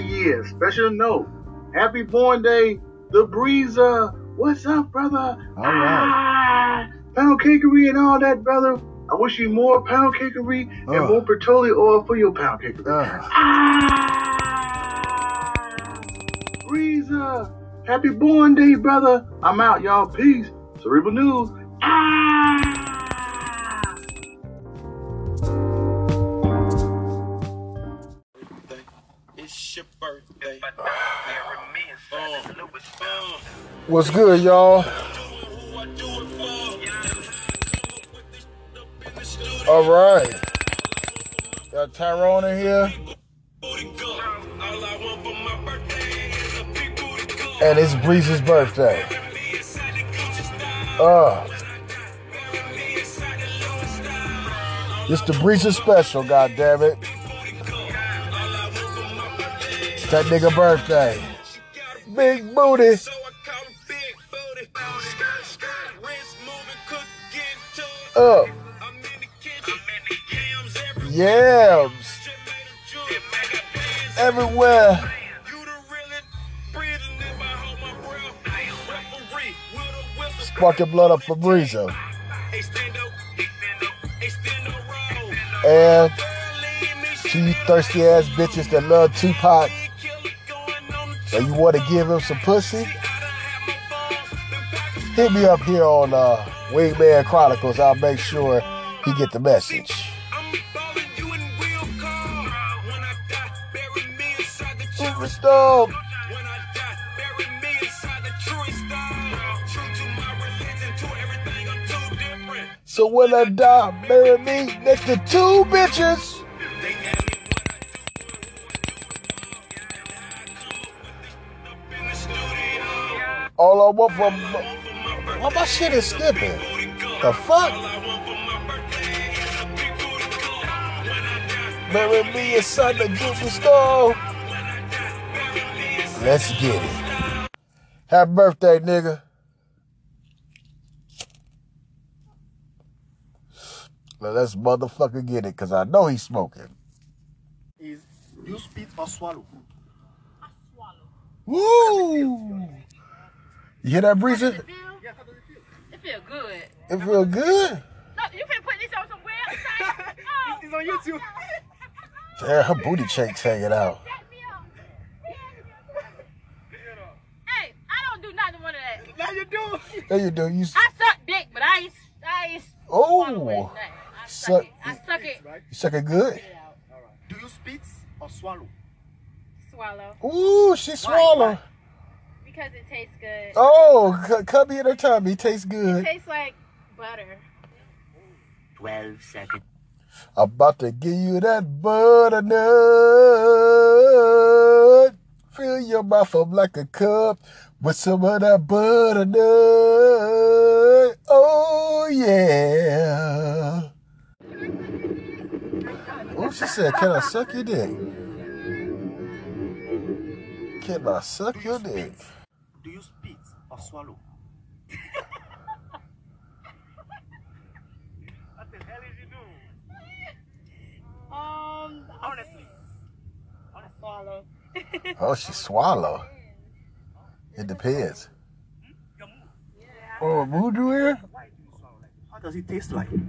yeah, special note. Happy born day, the breezer. What's up, brother? All right. Ah, pound cakery and all that, brother. I wish you more pound cakery and more petroleum oil for your pound cakery. Ugh. Ah, breezer. Happy born day, brother. I'm out, y'all. Peace. Cerebral News. Ah. What's good, y'all? All right. Got Tyrone in here, and it's Breeze's birthday. Uh, it's the Breezer special, God damn it. It's that nigga birthday. Big booty. With a whistle. Spark your blood up for up. Up, roll. And to you thirsty ass bitches that love Tupac and you want to give him some pussy, hit me up here on uh, Wingman Chronicles. I'll make sure he get the message. Superstar. So when I die, bury me next to two bitches. All I want from For my shit is skipping. The fuck? All I want for my birthday is a big booty go. When I die, Bury me inside the Gucci store. when I die, bury me inside Let's get it. Happy birthday, nigga. Now let's motherfucker get it, cause I know he's smoking. is you spit or swallow. Woo! You hear that, Breezer? Yeah, how does it feel? It feel good. It feel good. No, you can put this on some website? Oh, It's on YouTube. Damn, her booty cheeks hanging out. set me up. Hey, I don't do nothing one of that. now you do. There you do. You s- I suck dick, but I ain't, I ain't swallow it. oh, I Suck- suck it. I suck it. Right? you sucking good. Do you spit or swallow? Swallow. Ooh, she swallow. Because it tastes good. Oh, cu- cubby in her tummy tastes good. tastes like butter. 12 seconds. I'm about to give you that butternut. Fill your mouth up like a cup with some of that butternut. Oh yeah. Oh, she said, "Can I suck your dick? Can I suck your dick?" Do you spit or swallow? what the hell is you doing? Um, Honestly. I swallow. Oh, she swallow. It depends. Your mood. Oh, voodoo here? Why do you swallow like How does it taste like? It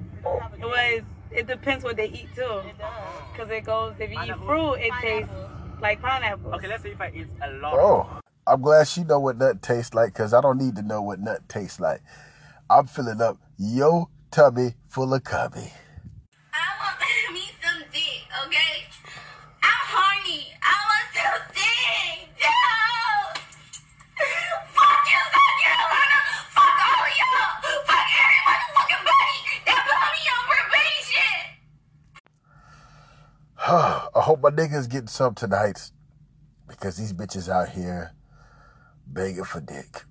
was. It depends what they eat too. Cause it goes. If you eat fruit, it tastes like pineapple. Okay, let's say if I eat a lot. Oh, I'm glad she know what nut tastes like because I don't need to know what nut tastes like. I'm filling up yo tummy full of cubby. I want me some dick, okay? I'm horny. I want some dick. No. Fuck you, South Carolina. Fuck all of y'all. Fuck every motherfucking body that put me on probation. I hope my niggas getting some tonight because these bitches out here begging for dick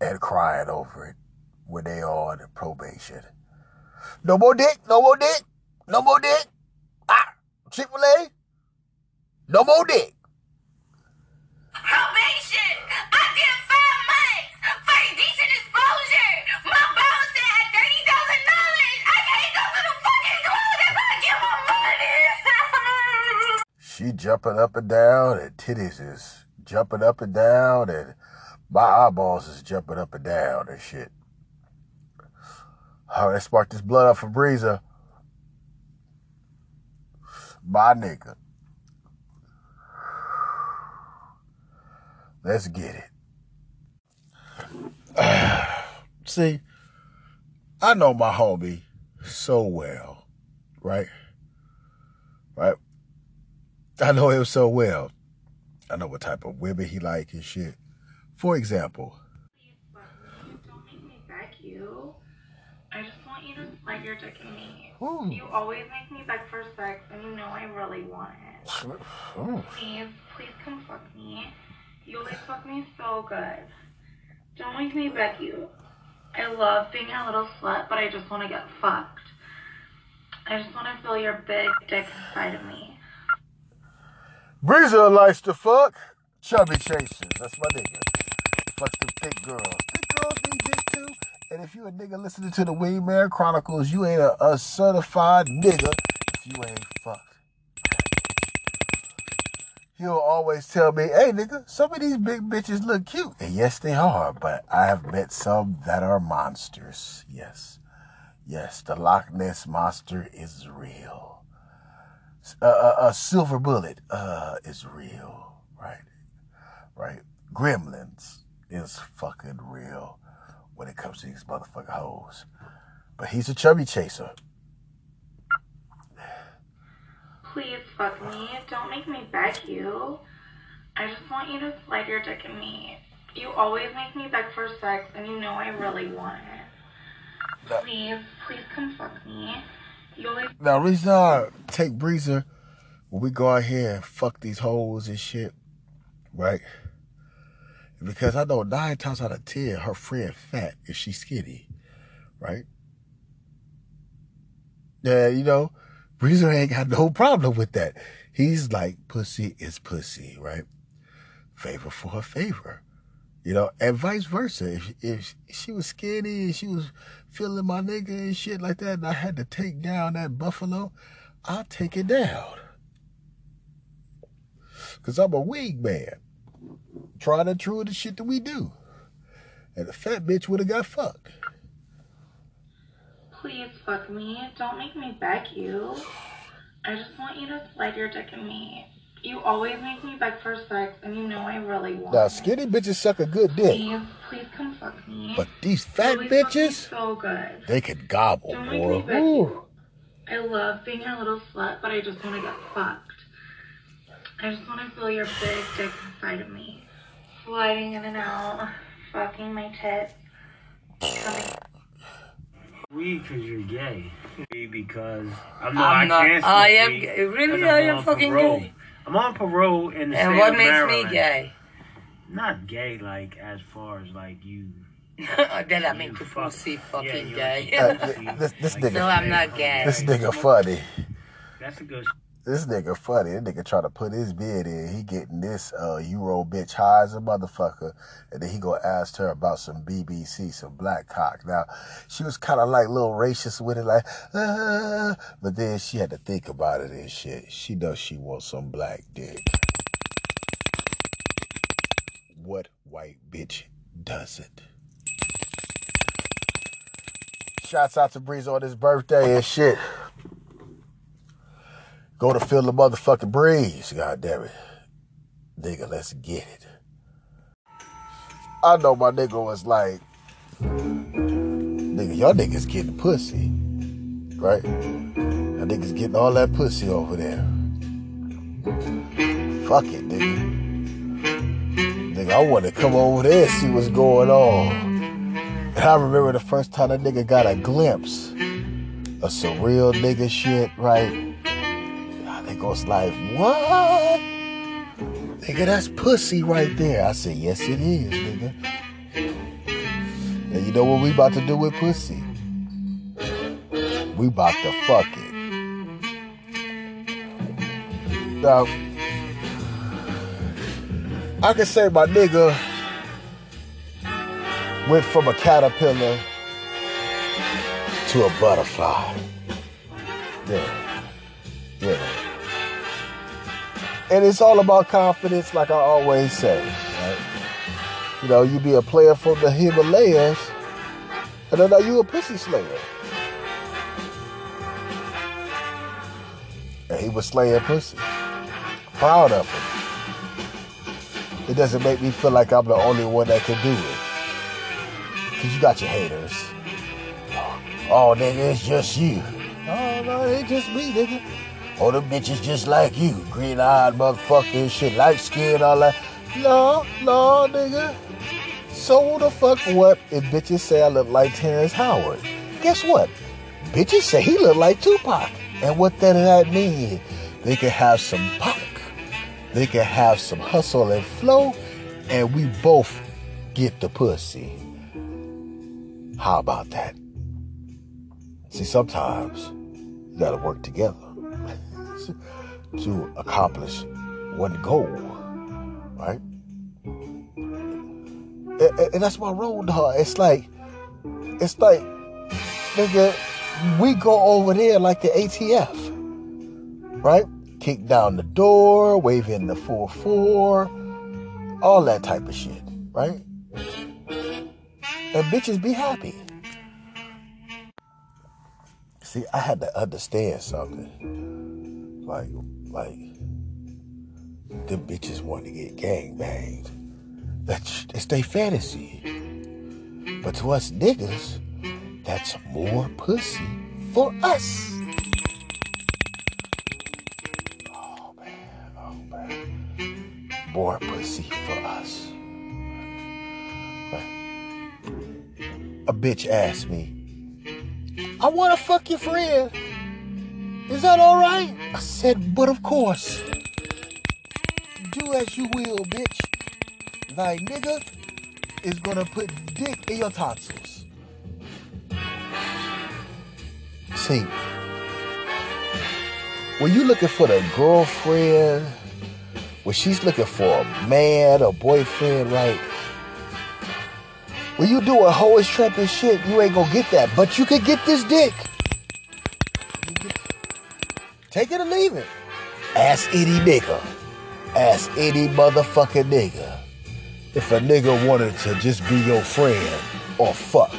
and crying over it when they are on probation. No more dick, no more dick, no more dick. Ah, Chick-fil-A, no more dick. Probation. I did five months for indecent exposure. My boss said thirty thousand dollars. I can't go to the fucking club if I get my money. She jumping up and down, and titties is jumping up and down, and my eyeballs is jumping up and down and shit. All right, let's spark this blood up for Breezer. My nigga. Let's get it. See, I know my homie so well, right? Right? I know him so well. I know what type of women he like and shit. For example, Please but Don't make me beg you. I just want you to slide your dick in me. Ooh. You always make me beg for sex, and you know I really want it. Please, please come fuck me. You always fuck me so good. Don't make me beg you. I love being a little slut, but I just want to get fucked. I just want to feel your big dick inside of me. Breezer likes to fuck chubby chasers. That's my nigga. Fuck them thick girls. Thick girls need dick too. And if you a nigga listening to the Wingman Chronicles, you ain't a, a certified nigga if you ain't fucked. He'll always tell me, hey nigga, some of these big bitches look cute. And yes, they are, but I have met some that are monsters. Yes. Yes, the Loch Ness monster is real. A, a, a silver bullet uh, is real, right? Right? Gremlins is fucking real when it comes to these motherfucking hoes. But he's a chubby chaser. Please fuck me. Don't make me beg you. I just want you to slide your dick in me. You always make me beg for sex, and you know I really want it. Please, please come fuck me. Now, reason I take Breezer when we go out here and fuck these hoes and shit, right? Because I know nine times out of ten, her friend fat if she's skinny, right? Yeah, you know, Breezer ain't got no problem with that. He's like, pussy is pussy, right? Favor for a favor. You know, and vice versa. If, if she was skinny and she was feeling my nigga and shit like that, and I had to take down that buffalo, I'll take it down. Cause I'm a wig man. Trying and true the shit that we do. And the fat bitch would have got fucked. please fuck me. Don't make me beg you. I just want you to slide your dick in me. You always make me beg for sex, and you know I really want Now, it. skinny bitches suck a good dick. Please, please come fuck me. But these fat always bitches, so good. they could gobble, Don't make me beg you. I love being a little slut, but I just want to get fucked. I just want to feel your big dick inside of me. Sliding in and out, fucking my tits. Coming weed because you're gay. Weed because I'm not. I'm I not- I am weed gay. Really? 'cause I I'm fucking parole. gay? I'm on parole in the And state what makes me gay? Not gay, like as far as like you. that I you make the fuck- pussy fucking you're gay. Uh, this- this like, nigga- No, I'm not gay. This nigga funny. That's a good. This nigga funny. This nigga trying to put his bid in. He getting this uh, Euro bitch high as a motherfucker. And then he gonna ask her about some BBC, some black cock. Now, she was kind of like little racist with it, like, uh, but then she had to think about it and shit. She knows she wants some black dick. What white bitch doesn't? Shouts out to Breeze on his birthday and shit. Go to feel the motherfucking breeze, god damn it. Nigga, let's get it. I know my nigga was like, nigga, y'all niggas getting pussy. Right? Y'all niggas getting all that pussy over there. Fuck it, nigga. Nigga, I want to come over there and see what's going on. And I remember the first time that nigga got a glimpse of some real nigga shit, right? Like, what? Nigga, that's pussy right there. I said, yes, it is, nigga. And you know what we about to do with pussy? We about to fuck it. Now, I can say my nigga went from a caterpillar to a butterfly. Yeah. Yeah. And it's all about confidence, like I always say. Right? You know, you be a player from the Himalayas, and then now you a pussy slayer. And he was slaying pussy. Proud of him. It doesn't make me feel like I'm the only one that can do it. Cause you got your haters. Oh, nigga, it's just you. Oh, no, it ain't just me, nigga. Oh, them bitches just like you. Green eyed motherfucker and shit, light skin, all that. No, no, nigga. So the fuck what if bitches say I look like Terrence Howard? Guess what? Bitches say he look like Tupac. And what that, does that mean? They can have some pop. They can have some hustle and flow. And we both get the pussy. How about that? See, sometimes you gotta work together to accomplish one goal, right? And, and- that's my road dog. It's like, it's like, nigga, we go over there like the ATF, right? Kick down the door, wave in the 4-4, all that type of shit, right? And bitches be happy. See, I had to understand something. Like, like, them bitches want to get gang banged. That's it's their fantasy. But to us niggas, that's more pussy for us. Oh man, oh man. More pussy for us. A bitch asked me, I wanna fuck your friend. Is that alright? I said, but of course. Do as you will, bitch. Thy nigga is gonna put dick in your tonsils. See, when you looking for the girlfriend, when she's looking for a man or boyfriend, right? When you do a hoish trapping shit, you ain't gonna get that. But you can get this dick. Take it or leave it. Ask any nigga. Ask any motherfucking nigga. If a nigga wanted to just be your friend or fuck,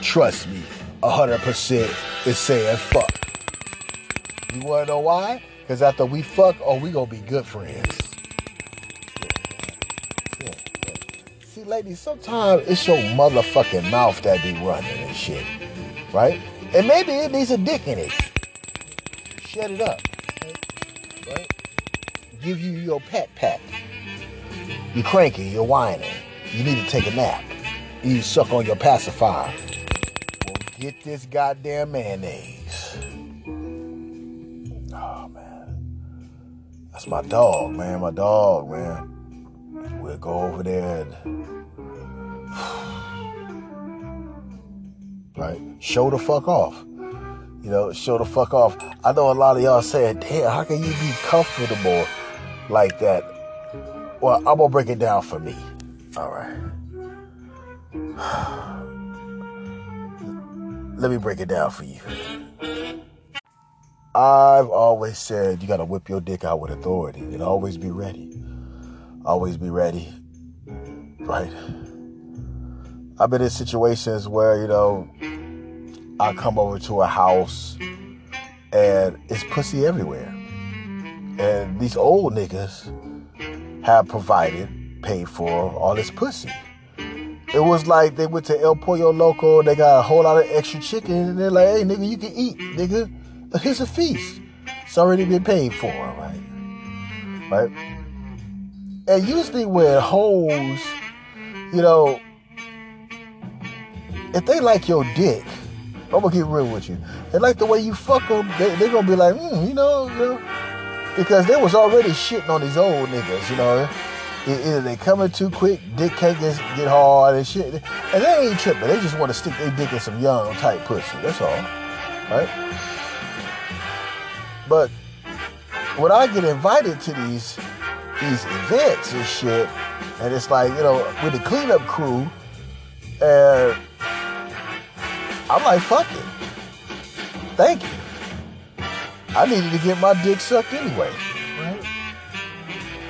trust me, 100% is saying fuck. You wanna know why? Because after we fuck, oh, we gonna be good friends. See, ladies, sometimes it's your motherfucking mouth that be running and shit, right? And maybe it needs a dick in it. Shut it up, right? Give you your pet pat. You're cranky, you're whining. You need to take a nap. You suck on your pacifier. Well, get this goddamn mayonnaise. Oh man. That's my dog, man. My dog, man. We'll go over there and right? Show the fuck off. You know, show the fuck off. I know a lot of y'all saying, damn, how can you be comfortable like that? Well, I'm gonna break it down for me. All right. Let me break it down for you. I've always said you gotta whip your dick out with authority and always be ready. Always be ready. Right? I've been in situations where, you know, I come over to a house and it's pussy everywhere. And these old niggas have provided, paid for all this pussy. It was like they went to El Pollo Loco, they got a whole lot of extra chicken, and they're like, hey, nigga, you can eat, nigga. Here's a feast. It's already been paid for, right? Right? And usually with hoes, you know, if they like your dick, I'm gonna get real with you. They like the way you fuck them. They they gonna be like, mm, you know, you know, because they was already shitting on these old niggas. You know, either they coming too quick, dick can't get, get hard and shit, and they ain't tripping. They just want to stick their dick in some young tight pussy. That's all, right? But when I get invited to these these events and shit, and it's like you know with the cleanup crew, and I'm like, fuck it. Thank you. I needed to get my dick sucked anyway. Right?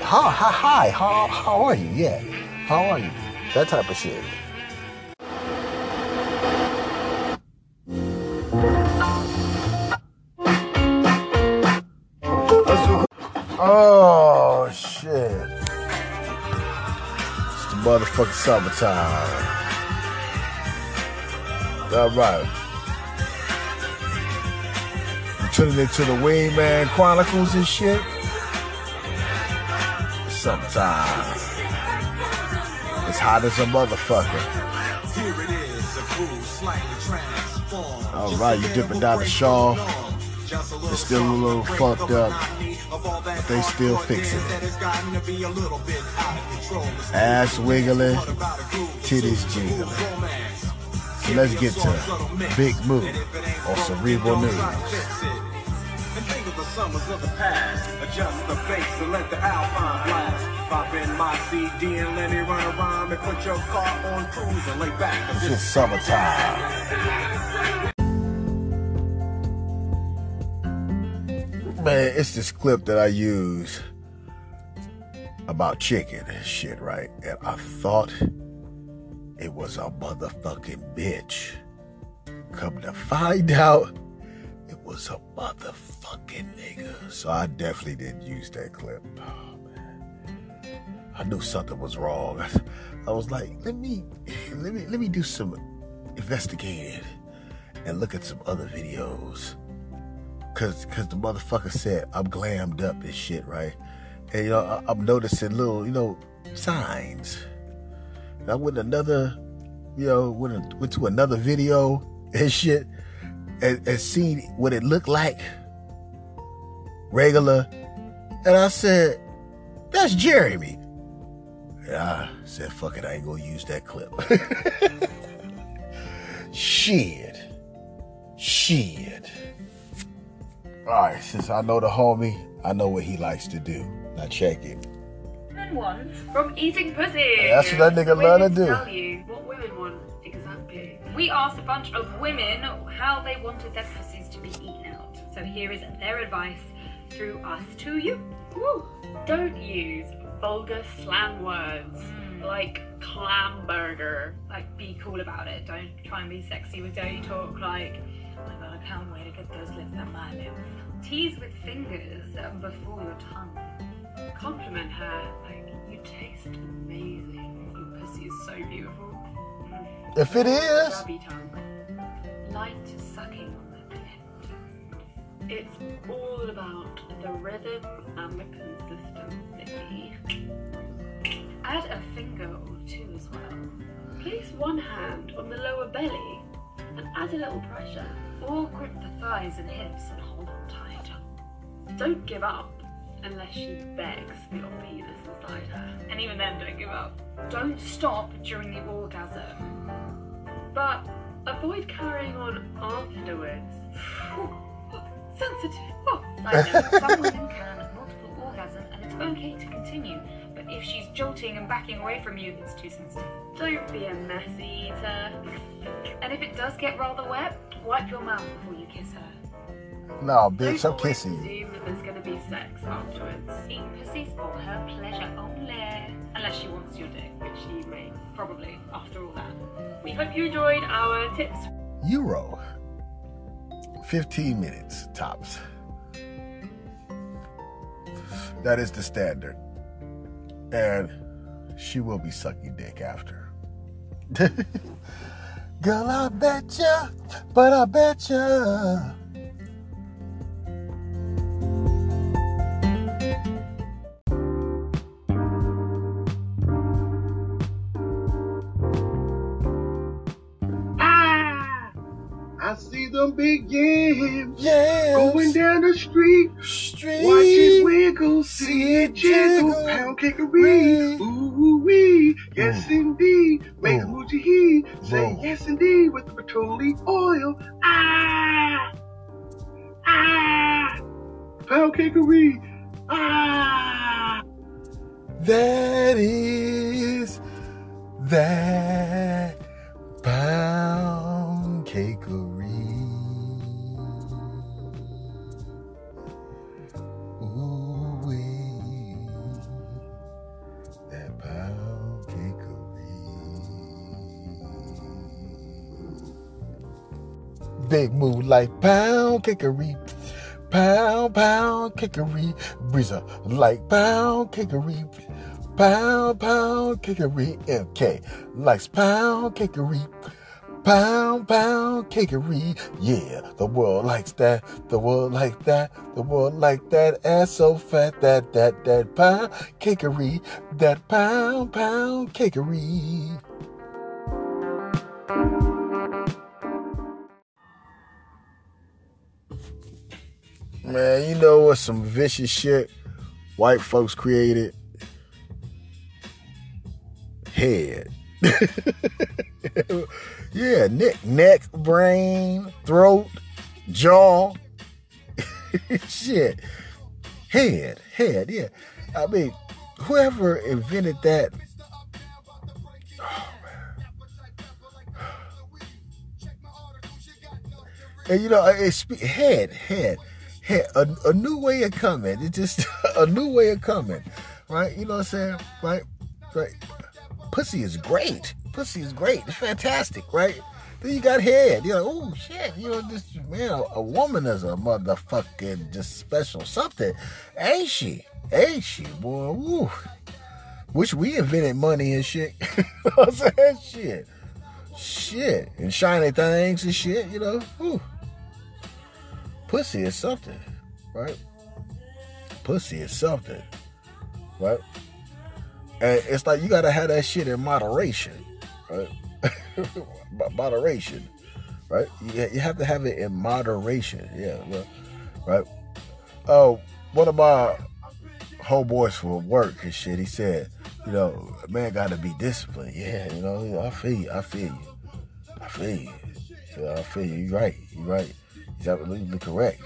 hi, hi, hi, how, how are you? Yeah, how are you? That type of shit. Oh shit! It's the motherfucking summertime. All right. You tuning into the Wingman Chronicles and shit. Sometimes. It's hot as a motherfucker. Here it is, a groove slightly transformed. All right, you dipping down the shawl. It's still a little fucked up, but they still fixing it. Ass wiggling, titties jingling. Let's get to Big Move or Cerebral News. And think of the summers of the past. Adjust the bass and let the alpine blast. Pop in my CD and let me run around and put your car on cruise and lay back. It's just summertime. Man, it's this clip that I use about chicken shit, right? And I thought it was a motherfucking bitch. Come to find out, it was a motherfucking nigga. So I definitely didn't use that clip. Oh, man. I knew something was wrong. I, I was like, let me, let me, let me do some investigating and look at some other videos. Cause, cause the motherfucker said I'm glammed up and shit, right? And you know, I, I'm noticing little, you know, signs. I went another, you know, went, went to another video and shit, and, and seen what it looked like, regular. And I said, "That's Jeremy." And I said, "Fuck it, I ain't gonna use that clip." shit, shit. All right, since I know the homie, I know what he likes to do. Now check it. Women want from eating pussy. That's what that nigga love to Women do. Tell you what women want exactly. We asked a bunch of women how they wanted their pussies to be eaten out. So here is their advice through us to you. Woo. Don't use vulgar slang words mm. like clam burger. Like be cool about it. Don't try and be sexy with dirty talk like oh my god, I can't wait to get those lips on my lips. Tease with fingers before your tongue. Compliment her like you taste amazing. Your pussy is so beautiful. Mm. If it is, Grabby tongue. Light sucking on the clit. It's all about the rhythm and the consistency. Add a finger or two as well. Place one hand on the lower belly and add a little pressure. Or grip the thighs and hips and hold on tight. Don't give up unless she begs for your penis inside her. And even then, don't give up. Don't stop during the orgasm. But avoid carrying on afterwards. Sensitive. Oh. Side note, some women can have multiple orgasms and it's okay to continue. But if she's jolting and backing away from you, it's too sensitive. Don't be a messy eater. And if it does get rather wet, wipe your mouth before you kiss her. No, bitch, Don't I'm kissing you. presume that there's going to be sex afterwards. Eat pussies for her pleasure only. Unless she wants your dick, which she may, probably, after all that. We hope you enjoyed our tips. Euro. 15 minutes tops. That is the standard. And she will be sucking dick after. Girl, I betcha, but I betcha. Ah, see yams Yes. going down the street. Street. Watch it wiggle, see it jiggle, jiggle. pound cakery, ooh wee, yes Ooh. indeed, make hoochie hee, say Ooh. yes indeed with the petroleum oil, ah, ah, pound cakery, ah. That is that big move like pound kickery. Pound, pound, kickery. Breezer like pound kickery. Pound, pound, kickery. MK likes pound kickery. Pound, pound, kickery. Yeah, the world likes that. The world like that. The world like that. Ass so fat that, that, that pound kickery. That pound, pound, kickery. Man, you know what some vicious shit white folks created? Head. yeah, neck, neck, brain, throat, jaw. shit. Head, head, yeah. I mean, whoever invented that. And you know, it's head, head head, a, a new way of coming. It's just a new way of coming, right? You know what I'm saying, right? Right. Pussy is great. Pussy is great. It's fantastic, right? Then you got head. You're like, oh shit, you know, this man, a, a woman is a motherfucking just special something, ain't she? Ain't she, boy? Woo. Wish we invented money and shit. I'm saying? Shit. Shit. And shiny things and shit, you know? Woo pussy is something, right? Pussy is something, right? And it's like you gotta have that shit in moderation, right? moderation, right? You, you have to have it in moderation, yeah, right? Oh, one of my homeboys for work and shit, he said, you know, man got to be disciplined. Yeah, you know, I feel you. I feel you. I feel you. I feel you. You're right. You're right. Absolutely correct.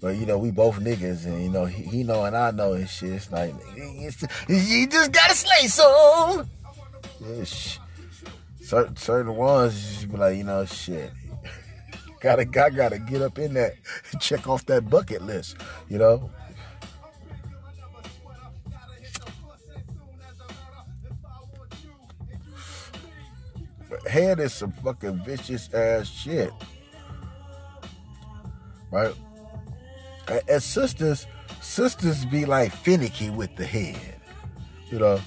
But you know, we both niggas, and you know, he, he know and I know and shit. It's like it's, you just gotta slay some. Yeah, certain certain ones, you be like, you know, shit. gotta, I gotta get up in that, check off that bucket list, you know. Head is some fucking vicious ass shit right? As sisters, sisters be like finicky with the head. You know,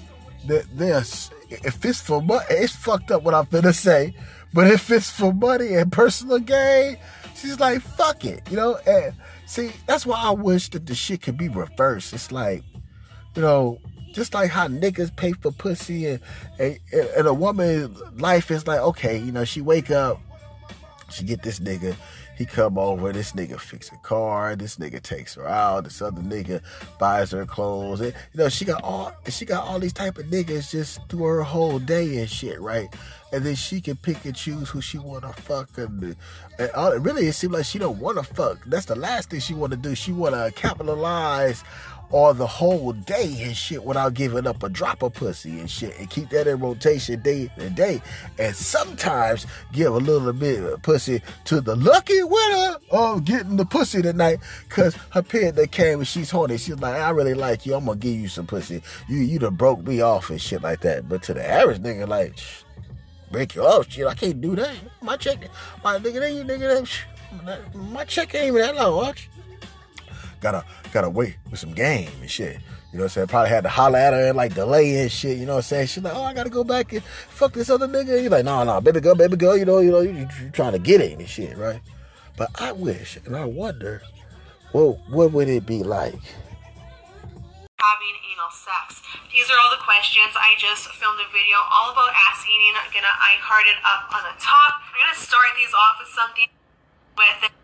there's if it's for money, it's fucked up what I'm gonna say, but if it's for money and personal gain, she's like, fuck it, you know. And see, that's why I wish that the shit could be reversed. It's like, you know, just like how niggas pay for pussy and, and, and a woman's life is like, okay, you know, she wake up, she get this nigga, he come over, this nigga fix a car, this nigga takes her out, this other nigga buys her clothes. And, you know, she got all she got all these type of niggas just through her whole day and shit, right? And then she can pick and choose who she wanna fuck and, and all, really it seems like she don't wanna fuck. That's the last thing she wanna do. She wanna capitalize or the whole day and shit without giving up a drop of pussy and shit. And keep that in rotation day to day. And sometimes give a little bit of pussy to the lucky winner of getting the pussy tonight. Because her period that came and she's horny. She's like I really like you. I'm gonna give you some pussy. You you done broke me off and shit like that. But to the average nigga like break you off. Shit I can't do that. My check my nigga you nigga my check ain't even that long watch gotta gotta wait with some game and shit. You know what I'm saying? Probably had to holler at her and like delay and shit. You know what I'm saying? She's like, oh, I gotta go back and fuck this other nigga. You're like, no, no, baby girl, baby girl. You know, you know, you, you trying to get it and shit, right? But I wish and I wonder, well, what would it be like? Having anal sex. These are all the questions. I just filmed a video all about ass eating. I'm gonna I card it up on the top. I'm gonna start these off with something with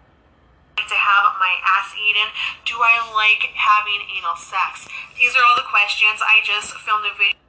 to have my ass eaten? Do I like having anal sex? These are all the questions. I just filmed a video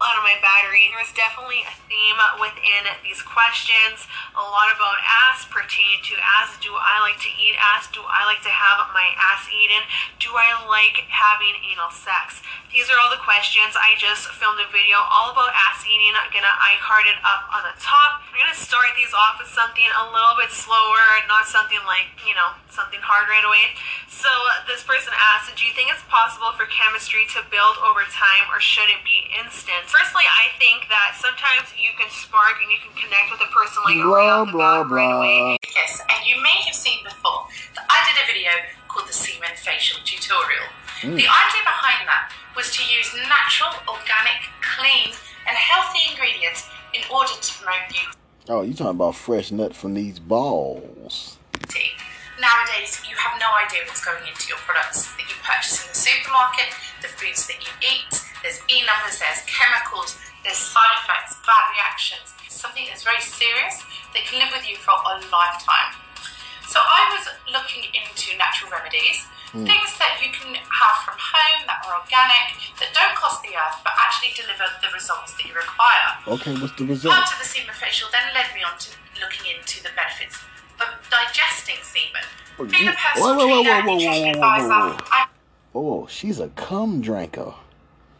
out of my battery. There's definitely a theme within these questions. A lot about um, ass pertaining to ass. Do I like to eat ass? Do I like to have my ass eaten? Do I like having anal sex? These are all the questions. I just filmed a video all about ass eating. I'm gonna i card it up on the top. I'm gonna start these off with something a little bit slower, not something like, you know, something hard right away. So this person asked, do you think it's possible for chemistry to build over time or should it be instant? Personally, I think that sometimes you can spark and you can connect with a person like Blah, right the blah, right away. Yes, and you may have seen before that I did a video called the Semen Facial Tutorial. Mm. The idea behind that was to use natural, organic, clean, and healthy ingredients in order to promote beauty. Oh, you talking about fresh nut from these balls? Nowadays, you have no idea what's going into your products that you purchase in the supermarket, the foods that you eat. There's E numbers, there's chemicals, there's side effects, bad reactions. Something that's very serious that can live with you for a lifetime. So I was looking into natural remedies, Hmm. things that you can have from home that are organic, that don't cost the earth, but actually deliver the results that you require. Okay, what's the result? Part of the semen facial then led me on to looking into the benefits digesting semen. Oh, Being you- a personal whoa, whoa, whoa, trainer, whoa, whoa, whoa, whoa, whoa, I'm Oh, she's a cum drinker.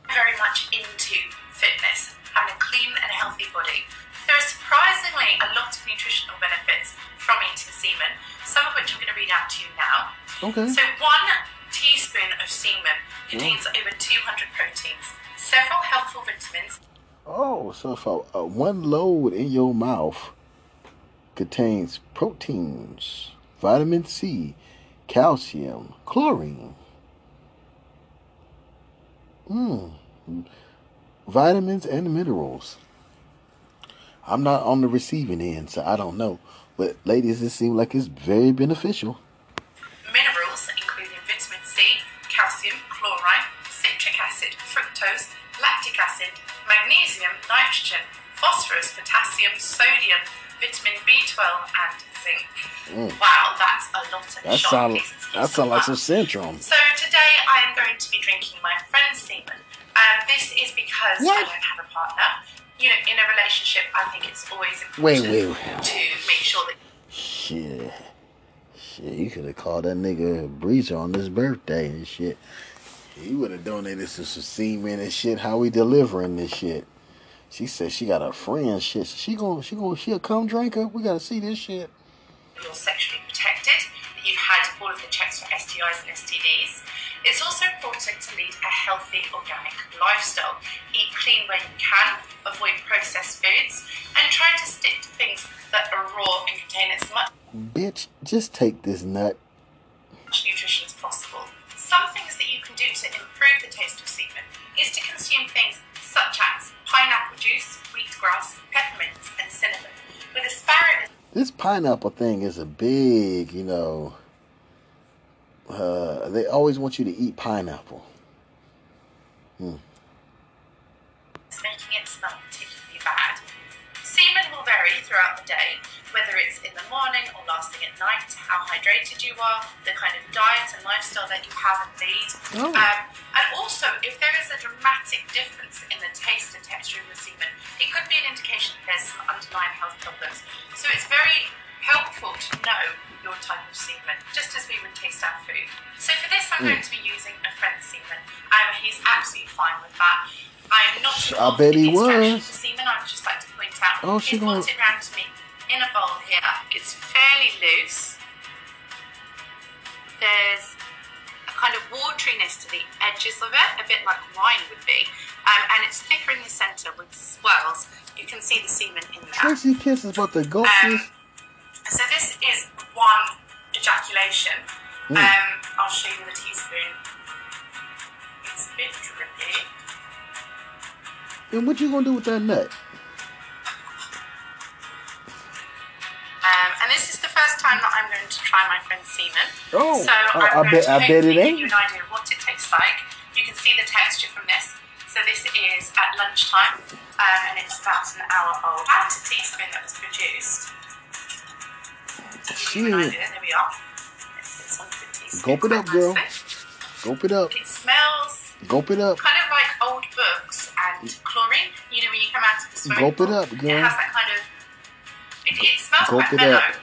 very much into fitness, having a clean and healthy body. There are surprisingly a lot of nutritional benefits from eating semen, some of which I'm going to read out to you now. Okay. So, one teaspoon of semen contains over 200 proteins, several helpful vitamins, Oh, so if a, uh, one load in your mouth contains proteins, vitamin C, calcium, chlorine, mm, vitamins, and minerals. I'm not on the receiving end, so I don't know. But ladies, it seems like it's very beneficial. minerals, including vitamin C, calcium, chloride, citric acid, fructose, lactic acid, magnesium, nitrogen, phosphorus, potassium, sodium, vitamin B12, and zinc. Mm. Wow, that's a lot of That sound that sound like some syndrome. So today I am going to be drinking my friend's semen. Um, this is because I don't have a partner. You know, in a relationship, I think it's always Wait, important wait. to make sure that Shit. Shit, you could have called that nigga Breezer on his birthday and shit. He would have donated some, some semen and shit. How we delivering this shit? She said she got a friend. Shit, she gon' she gon' she a cum drinker. We gotta see this shit. you're sexually protected, that you've had all of the checks for STIs and STDs. It's also important to lead a healthy organic lifestyle. Eat clean when you can, avoid processed foods, and try to stick to things that are raw and contain as much Bitch, just take this nut. nutrition as possible. Some things that you can do to improve the taste of semen is to consume things such as pineapple juice, wheatgrass, peppermint, and cinnamon. With asparagus This pineapple thing is a big, you know. Uh, they always want you to eat pineapple. Hmm. making it smell particularly bad. Semen will vary throughout the day, whether it's in the morning or last thing at night, how hydrated you are, the kind of diet and lifestyle that you have and lead. Oh. Um, and also, if there is a dramatic difference in the taste and texture of the semen, it could be an indication that there's some underlying health problems. So it's very helpful to know your type of semen, just as we would taste our food. So for this, I'm Mm. going to be using a friend's semen. Um, he's absolutely fine with that. I am not I bet he was. semen. I would just like to point out. Oh, she brought it round to me in a bowl here. It's fairly loose. There's a kind of wateriness to the edges of it, a bit like wine would be, um, and it's thicker in the centre with swirls. You can see the semen in there. Tracy Kiss is about to go Um, so this is one ejaculation. Mm. Um, I'll show you the teaspoon. It's a bit drippy. And what you gonna do with that nut? And this is the first time that I'm going to try my friend's semen. Oh, so I- I'm I bet- to I bet it ain't. give you an idea of what it tastes like. You can see the texture from this. So this is at lunchtime, um, and it's about an hour old. That's a teaspoon that was produced. To give you an Shit. there we are. It's, it's on the teaspoon Gulp it up, girl. Gulp it up. It smells Gulp it up. kind of like old books and chlorine. You know, when you come out of the swimming Gulp it up, It girl. has that kind of. It, it smells Gulp quite it mellow. up.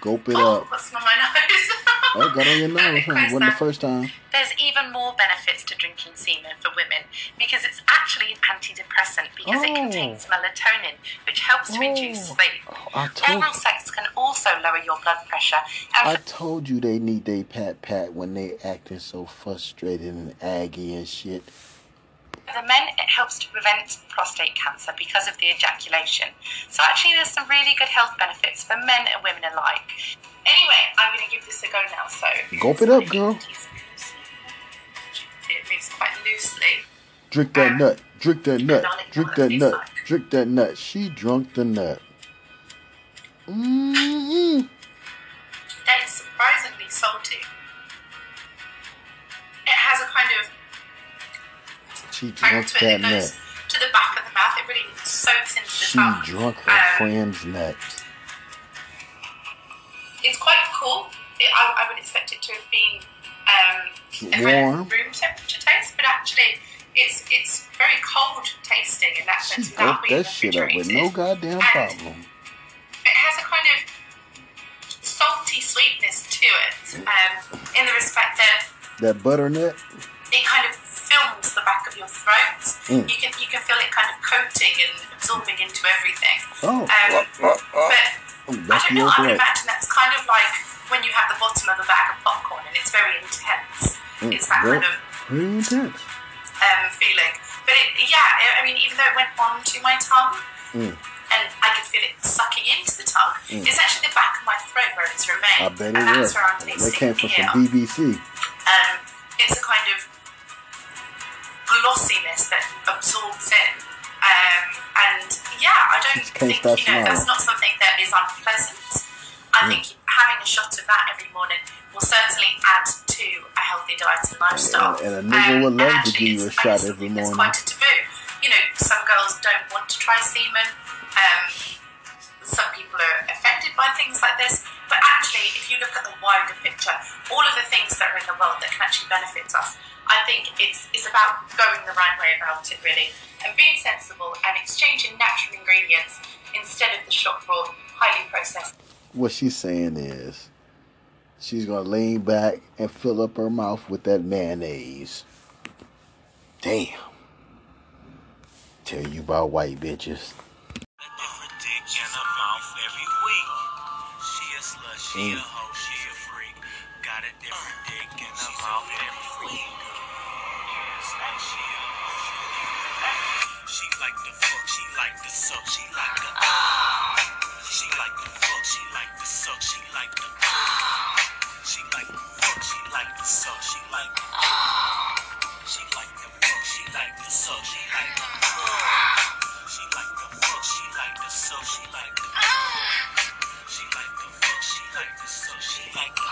Gulp it Oh, up. what's on my nose? Oh, got on your nose, huh? Wasn't the first time. There's even more benefits to drinking semen for women because it's actually an antidepressant because it Oh. contains melatonin, which helps to induce Oh. sleep. Oh, I told Oral sex can also lower your blood pressure. I told you they need they pat pat when they acting so frustrated and aggy and shit. For the men, it helps to prevent prostate cancer because of the ejaculation. So actually, there's some really good health benefits for men and women alike. Anyway, I'm going to give this a go now. So Gulp it up, girl. it moves quite loosely. Drink that nut. Drink that nut. Drink that nut. Drink that nut. She drunk the nut. mm That is surprisingly salty. It has a kind of She drunk that nut. to the back of the mouth. It really soaks into the She tongue. drunk her Um, friend's nut. It's quite cool. It, I, I would expect it to have been um, a Warm. room temperature taste, but actually it's it's very cold tasting in that She sense gulped being that shit up with no goddamn And- problem. It has a kind of salty sweetness to it, um, in the respect that That butternut. Throat. Mm. You can you can feel it kind of coating and absorbing into everything. Oh, Um, oh, oh. But Oh, I don't know. I would right. imagine that's kind of like when you have the bottom of a bag of popcorn and it's very intense. Mm, It's that well, kind of Very intense. um, feeling. But it, yeah, I- I mean, even though it went onto my tongue Mm. and I could feel it sucking into the tongue, Mm. it's actually the back of my throat where it's remained. I bet and that's was. where I'm They came from some BBC. Um, it's a kind of glossiness that absorbs in. Um, and yeah, I don't think, you know, that's not something that is unpleasant. I Mm. think having a shot of that every morning will certainly add to a healthy diet and lifestyle. And, and a nigga would Um, love to give you a it's- shot every it's morning. quite a taboo. You know, some girls don't want to try semen. Um, some people are offended by things like this. But actually, if you look at the wider picture, all of the things that are in the world that can actually benefit us, I think it's, it's about going the right way about it, really, and being sensible and exchanging natural ingredients instead of the shop brought, highly processed. What she's saying is, she's gonna lean back and fill up her mouth with that mayonnaise. Damn. Tell you about white bitches. dick in her mouth every week. She a slut, she a Mm. hoe, she a freak. Got a different dick in her mouth every week. Like the suck, she like the She like the fuck, she like the suck, she like the She like the fuck, she like the suck, she like the She like the fuck, she like the suck, she like the She like the fuck, she like the suck, she like the She like the fuck, she like the suck, she like the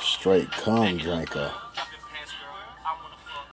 Straight cum drinker.